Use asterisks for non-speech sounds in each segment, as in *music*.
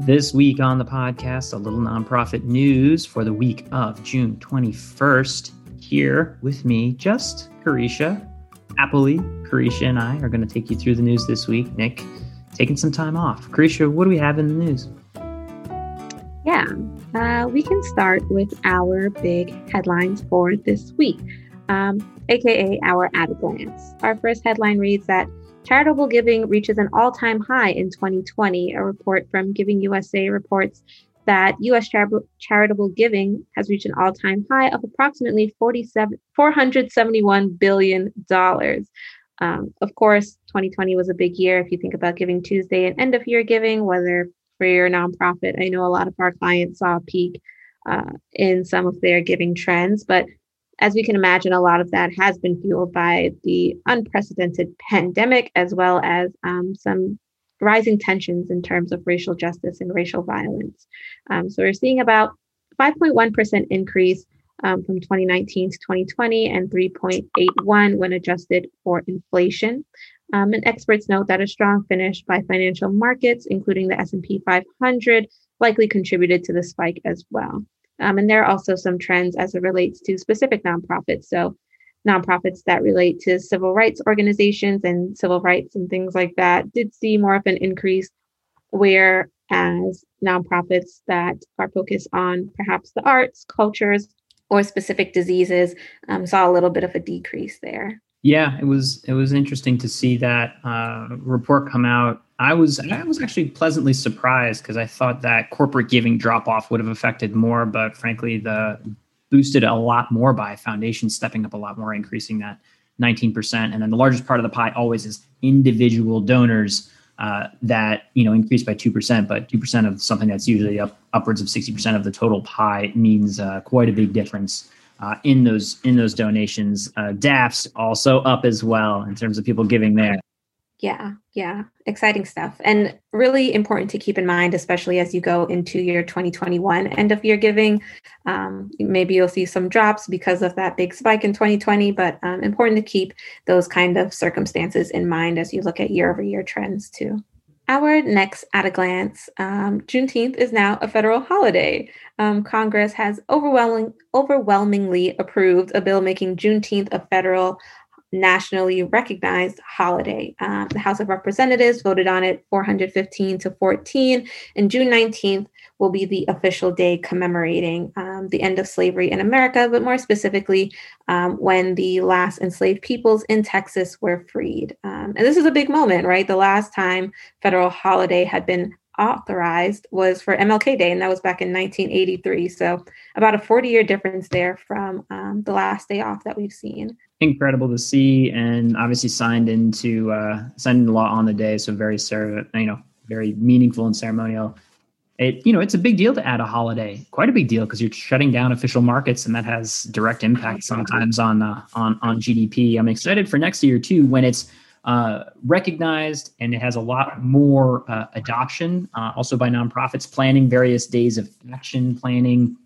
This week on the podcast, a little nonprofit news for the week of June 21st. Here with me, just Carisha. Happily, Carisha and I are going to take you through the news this week. Nick, taking some time off. Carisha, what do we have in the news? Yeah, uh, we can start with our big headlines for this week, um, aka our at a glance. Our first headline reads that Charitable giving reaches an all time high in 2020. A report from Giving USA reports that U.S. Char- charitable giving has reached an all time high of approximately $471 billion. Um, of course, 2020 was a big year if you think about Giving Tuesday and end of year giving, whether for your nonprofit. I know a lot of our clients saw a peak uh, in some of their giving trends, but as we can imagine, a lot of that has been fueled by the unprecedented pandemic, as well as um, some rising tensions in terms of racial justice and racial violence. Um, so we're seeing about 5.1% increase um, from 2019 to 2020 and 3.81 when adjusted for inflation. Um, and experts note that a strong finish by financial markets, including the S&P 500, likely contributed to the spike as well. Um, and there are also some trends as it relates to specific nonprofits. So, nonprofits that relate to civil rights organizations and civil rights and things like that did see more of an increase, whereas nonprofits that are focused on perhaps the arts, cultures, or specific diseases um, saw a little bit of a decrease there. Yeah, it was it was interesting to see that uh, report come out. I was I was actually pleasantly surprised because I thought that corporate giving drop off would have affected more, but frankly, the boosted a lot more by foundations stepping up a lot more, increasing that 19%. And then the largest part of the pie always is individual donors uh, that you know increased by two percent, but two percent of something that's usually up upwards of sixty percent of the total pie means uh, quite a big difference uh, in those in those donations. Uh, DAFs also up as well in terms of people giving there. Yeah, yeah, exciting stuff, and really important to keep in mind, especially as you go into your 2021 end of year giving. Um, maybe you'll see some drops because of that big spike in 2020, but um, important to keep those kind of circumstances in mind as you look at year over year trends too. Our next at a glance, um, Juneteenth is now a federal holiday. Um, Congress has overwhelming, overwhelmingly approved a bill making Juneteenth a federal nationally recognized holiday. Um, the House of Representatives voted on it 415 to 14, and June 19th will be the official day commemorating um, the end of slavery in America, but more specifically, um, when the last enslaved peoples in Texas were freed. Um, and this is a big moment, right? The last time federal holiday had been authorized was for MLK Day, and that was back in 1983. So, about a 40 year difference there from um, the last day off that we've seen. Incredible to see, and obviously signed into uh, signed into law on the day. So very, you know, very meaningful and ceremonial it you know it's a big deal to add a holiday quite a big deal because you're shutting down official markets and that has direct impact sometimes on uh, on on gdp i'm excited for next year too when it's uh, recognized and it has a lot more uh, adoption uh, also by nonprofits planning various days of action planning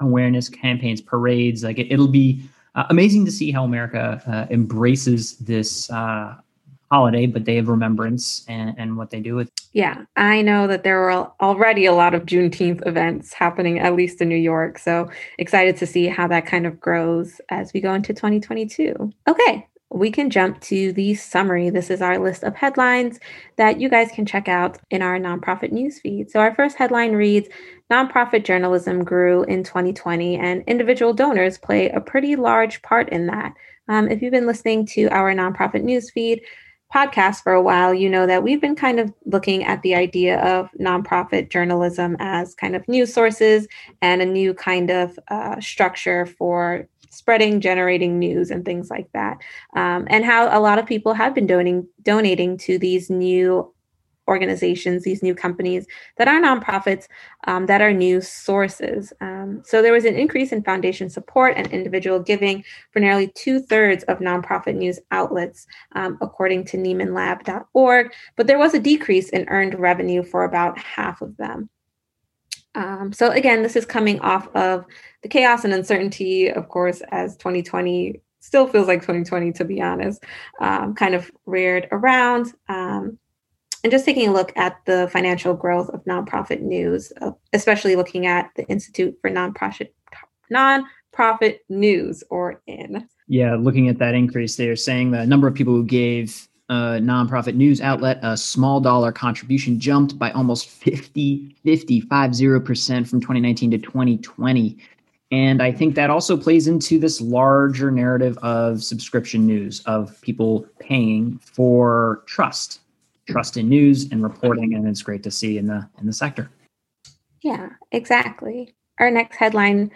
awareness campaigns parades like it, will be uh, amazing to see how america uh, embraces this holiday, but Day of Remembrance and, and what they do with. Yeah, I know that there are already a lot of Juneteenth events happening, at least in New York. So excited to see how that kind of grows as we go into 2022. Okay, we can jump to the summary. This is our list of headlines that you guys can check out in our nonprofit newsfeed. So, our first headline reads Nonprofit journalism grew in 2020, and individual donors play a pretty large part in that. Um, if you've been listening to our nonprofit newsfeed, podcast for a while, you know that we've been kind of looking at the idea of nonprofit journalism as kind of news sources and a new kind of uh, structure for spreading, generating news, and things like that. Um, and how a lot of people have been donating donating to these new organizations, these new companies that are nonprofits um, that are new sources. Um, so there was an increase in foundation support and individual giving for nearly two thirds of nonprofit news outlets, um, according to NiemanLab.org. But there was a decrease in earned revenue for about half of them. Um, so again, this is coming off of the chaos and uncertainty, of course, as 2020 still feels like 2020 to be honest, um, kind of reared around. Um, and just taking a look at the financial growth of nonprofit news, uh, especially looking at the Institute for Nonprofit Nonprofit News, or IN. Yeah, looking at that increase, they are saying the number of people who gave a nonprofit news outlet a small dollar contribution jumped by almost 50, 50, 50% from 2019 to 2020. And I think that also plays into this larger narrative of subscription news, of people paying for trust, trust in news and reporting, and it's great to see in the in the sector. Yeah, exactly. Our next headline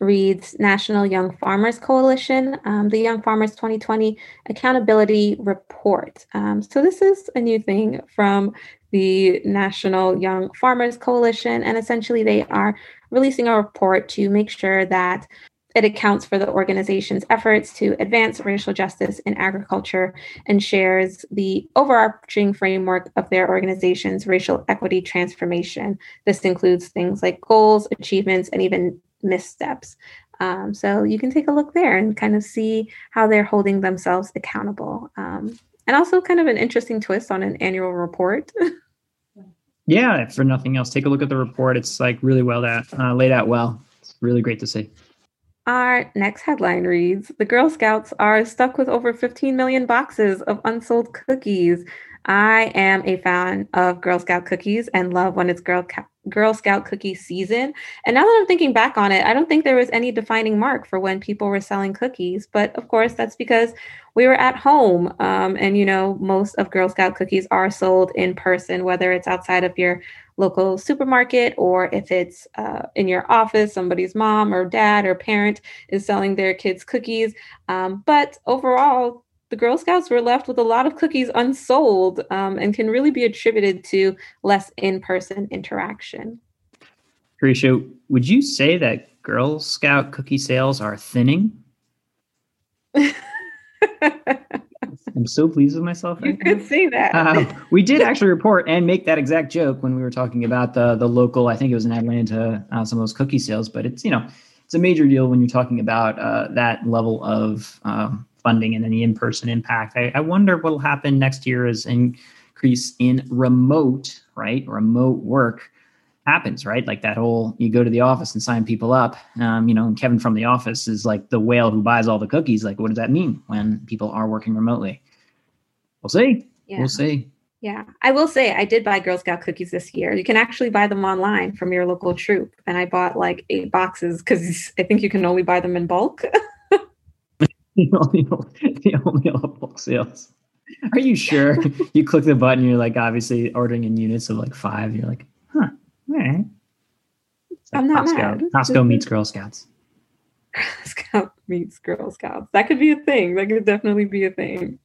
reads National Young Farmers Coalition, um, the Young Farmers 2020 Accountability Report. Um, so, this is a new thing from the National Young Farmers Coalition, and essentially they are releasing a report to make sure that it accounts for the organization's efforts to advance racial justice in agriculture and shares the overarching framework of their organization's racial equity transformation. This includes things like goals, achievements, and even missteps. Um, so you can take a look there and kind of see how they're holding themselves accountable. Um, and also, kind of an interesting twist on an annual report. *laughs* Yeah, for nothing else, take a look at the report. It's like really well that uh, laid out well. It's really great to see. Our next headline reads The Girl Scouts are stuck with over 15 million boxes of unsold cookies. I am a fan of Girl Scout cookies and love when it's Girl, Girl Scout cookie season. And now that I'm thinking back on it, I don't think there was any defining mark for when people were selling cookies. But of course, that's because we were at home. Um, and, you know, most of Girl Scout cookies are sold in person, whether it's outside of your local supermarket or if it's uh, in your office, somebody's mom or dad or parent is selling their kids cookies. Um, but overall, the Girl Scouts were left with a lot of cookies unsold um, and can really be attributed to less in person interaction. Carisha, would you say that Girl Scout cookie sales are thinning? *laughs* I'm so pleased with myself. Right you could now. say that. Uh, we did actually report and make that exact joke when we were talking about the the local. I think it was in Atlanta. Uh, some of those cookie sales, but it's you know it's a major deal when you're talking about uh, that level of um, funding and any in-person impact. I, I wonder what will happen next year as increase in remote, right? Remote work happens, right? Like that whole you go to the office and sign people up. Um, you know, Kevin from the office is like the whale who buys all the cookies. Like, what does that mean when people are working remotely? We'll see. Yeah. We'll see. Yeah, I will say I did buy Girl Scout cookies this year. You can actually buy them online from your local troop, and I bought like eight boxes because I think you can only buy them in bulk. *laughs* *laughs* the only the only bulk sales. Are you sure? *laughs* you click the button, you're like obviously ordering in units of like five. You're like, huh, all right. Like I'm not Costco. mad. Costco meets Girl Scouts. *laughs* Girl Scout meets Girl Scouts. That could be a thing. That could definitely be a thing.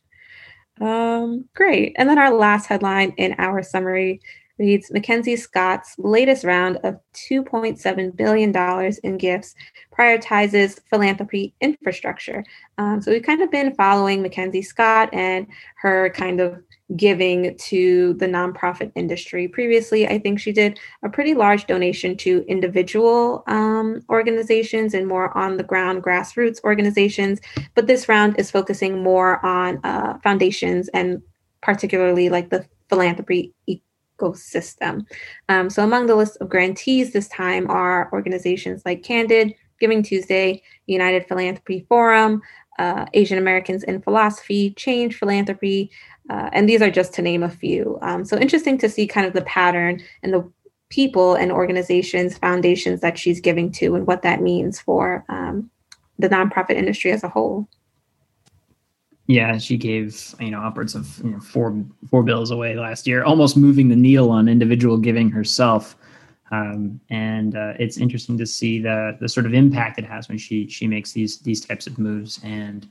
Um, great. And then our last headline in our summary reads MacKenzie Scott's latest round of $2.7 billion in gifts prioritizes philanthropy infrastructure. Um, so we've kind of been following MacKenzie Scott and her kind of giving to the nonprofit industry. Previously, I think she did a pretty large donation to individual um, organizations and more on the ground grassroots organizations. But this round is focusing more on uh, foundations and particularly like the philanthropy ecosystem. Um, so, among the list of grantees this time are organizations like Candid, Giving Tuesday, United Philanthropy Forum, uh, Asian Americans in Philosophy, Change Philanthropy, uh, and these are just to name a few. Um, so, interesting to see kind of the pattern and the people and organizations, foundations that she's giving to, and what that means for um, the nonprofit industry as a whole. Yeah, she gave you know upwards of you know, four four bills away last year, almost moving the needle on individual giving herself. Um, and uh, it's interesting to see the the sort of impact it has when she she makes these these types of moves. And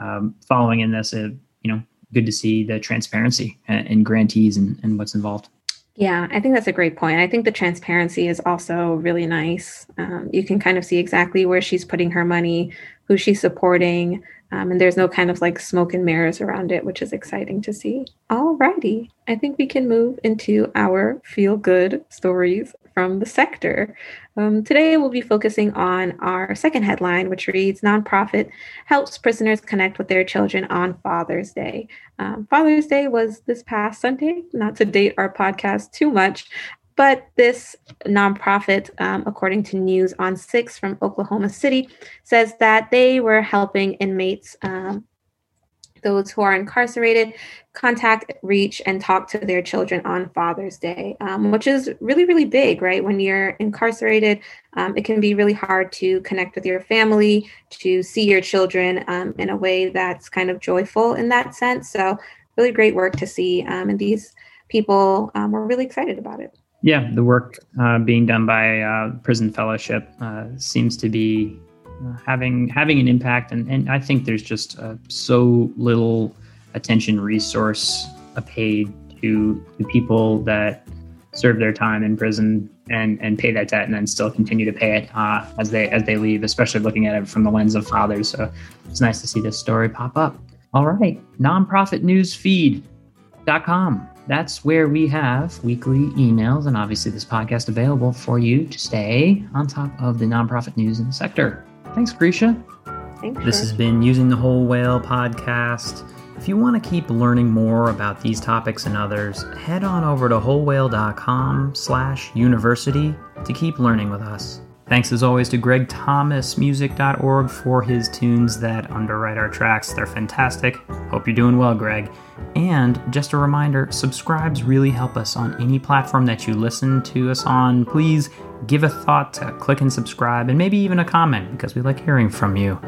um, following in this, uh, you know, good to see the transparency in grantees and, and what's involved. Yeah, I think that's a great point. I think the transparency is also really nice. Um, you can kind of see exactly where she's putting her money, who she's supporting. Um, and there's no kind of like smoke and mirrors around it, which is exciting to see. Alrighty, I think we can move into our feel good stories from the sector. Um, today, we'll be focusing on our second headline, which reads Nonprofit helps prisoners connect with their children on Father's Day. Um, Father's Day was this past Sunday, not to date our podcast too much, but this nonprofit, um, according to News on Six from Oklahoma City, says that they were helping inmates, um, those who are incarcerated, contact, reach, and talk to their children on Father's Day, um, which is really, really big, right? When you're incarcerated, um, it can be really hard to connect with your family, to see your children um, in a way that's kind of joyful in that sense. So, really great work to see. Um, and these people were really excited about it. Yeah, the work uh, being done by uh, Prison Fellowship uh, seems to be uh, having having an impact, and, and I think there's just uh, so little attention resource paid to the people that serve their time in prison and and pay that debt and then still continue to pay it uh, as they as they leave especially looking at it from the lens of fathers. So it's nice to see this story pop up. All right. Nonprofitnewsfeed.com that's where we have weekly emails and obviously this podcast available for you to stay on top of the nonprofit news in the sector. Thanks, Grisha. Thanks. This has been Using the Whole Whale podcast. If you want to keep learning more about these topics and others, head on over to wholewhale.com slash university to keep learning with us. Thanks as always to gregthomasmusic.org for his tunes that underwrite our tracks. They're fantastic. Hope you're doing well, Greg. And just a reminder subscribes really help us on any platform that you listen to us on. Please give a thought to click and subscribe and maybe even a comment because we like hearing from you.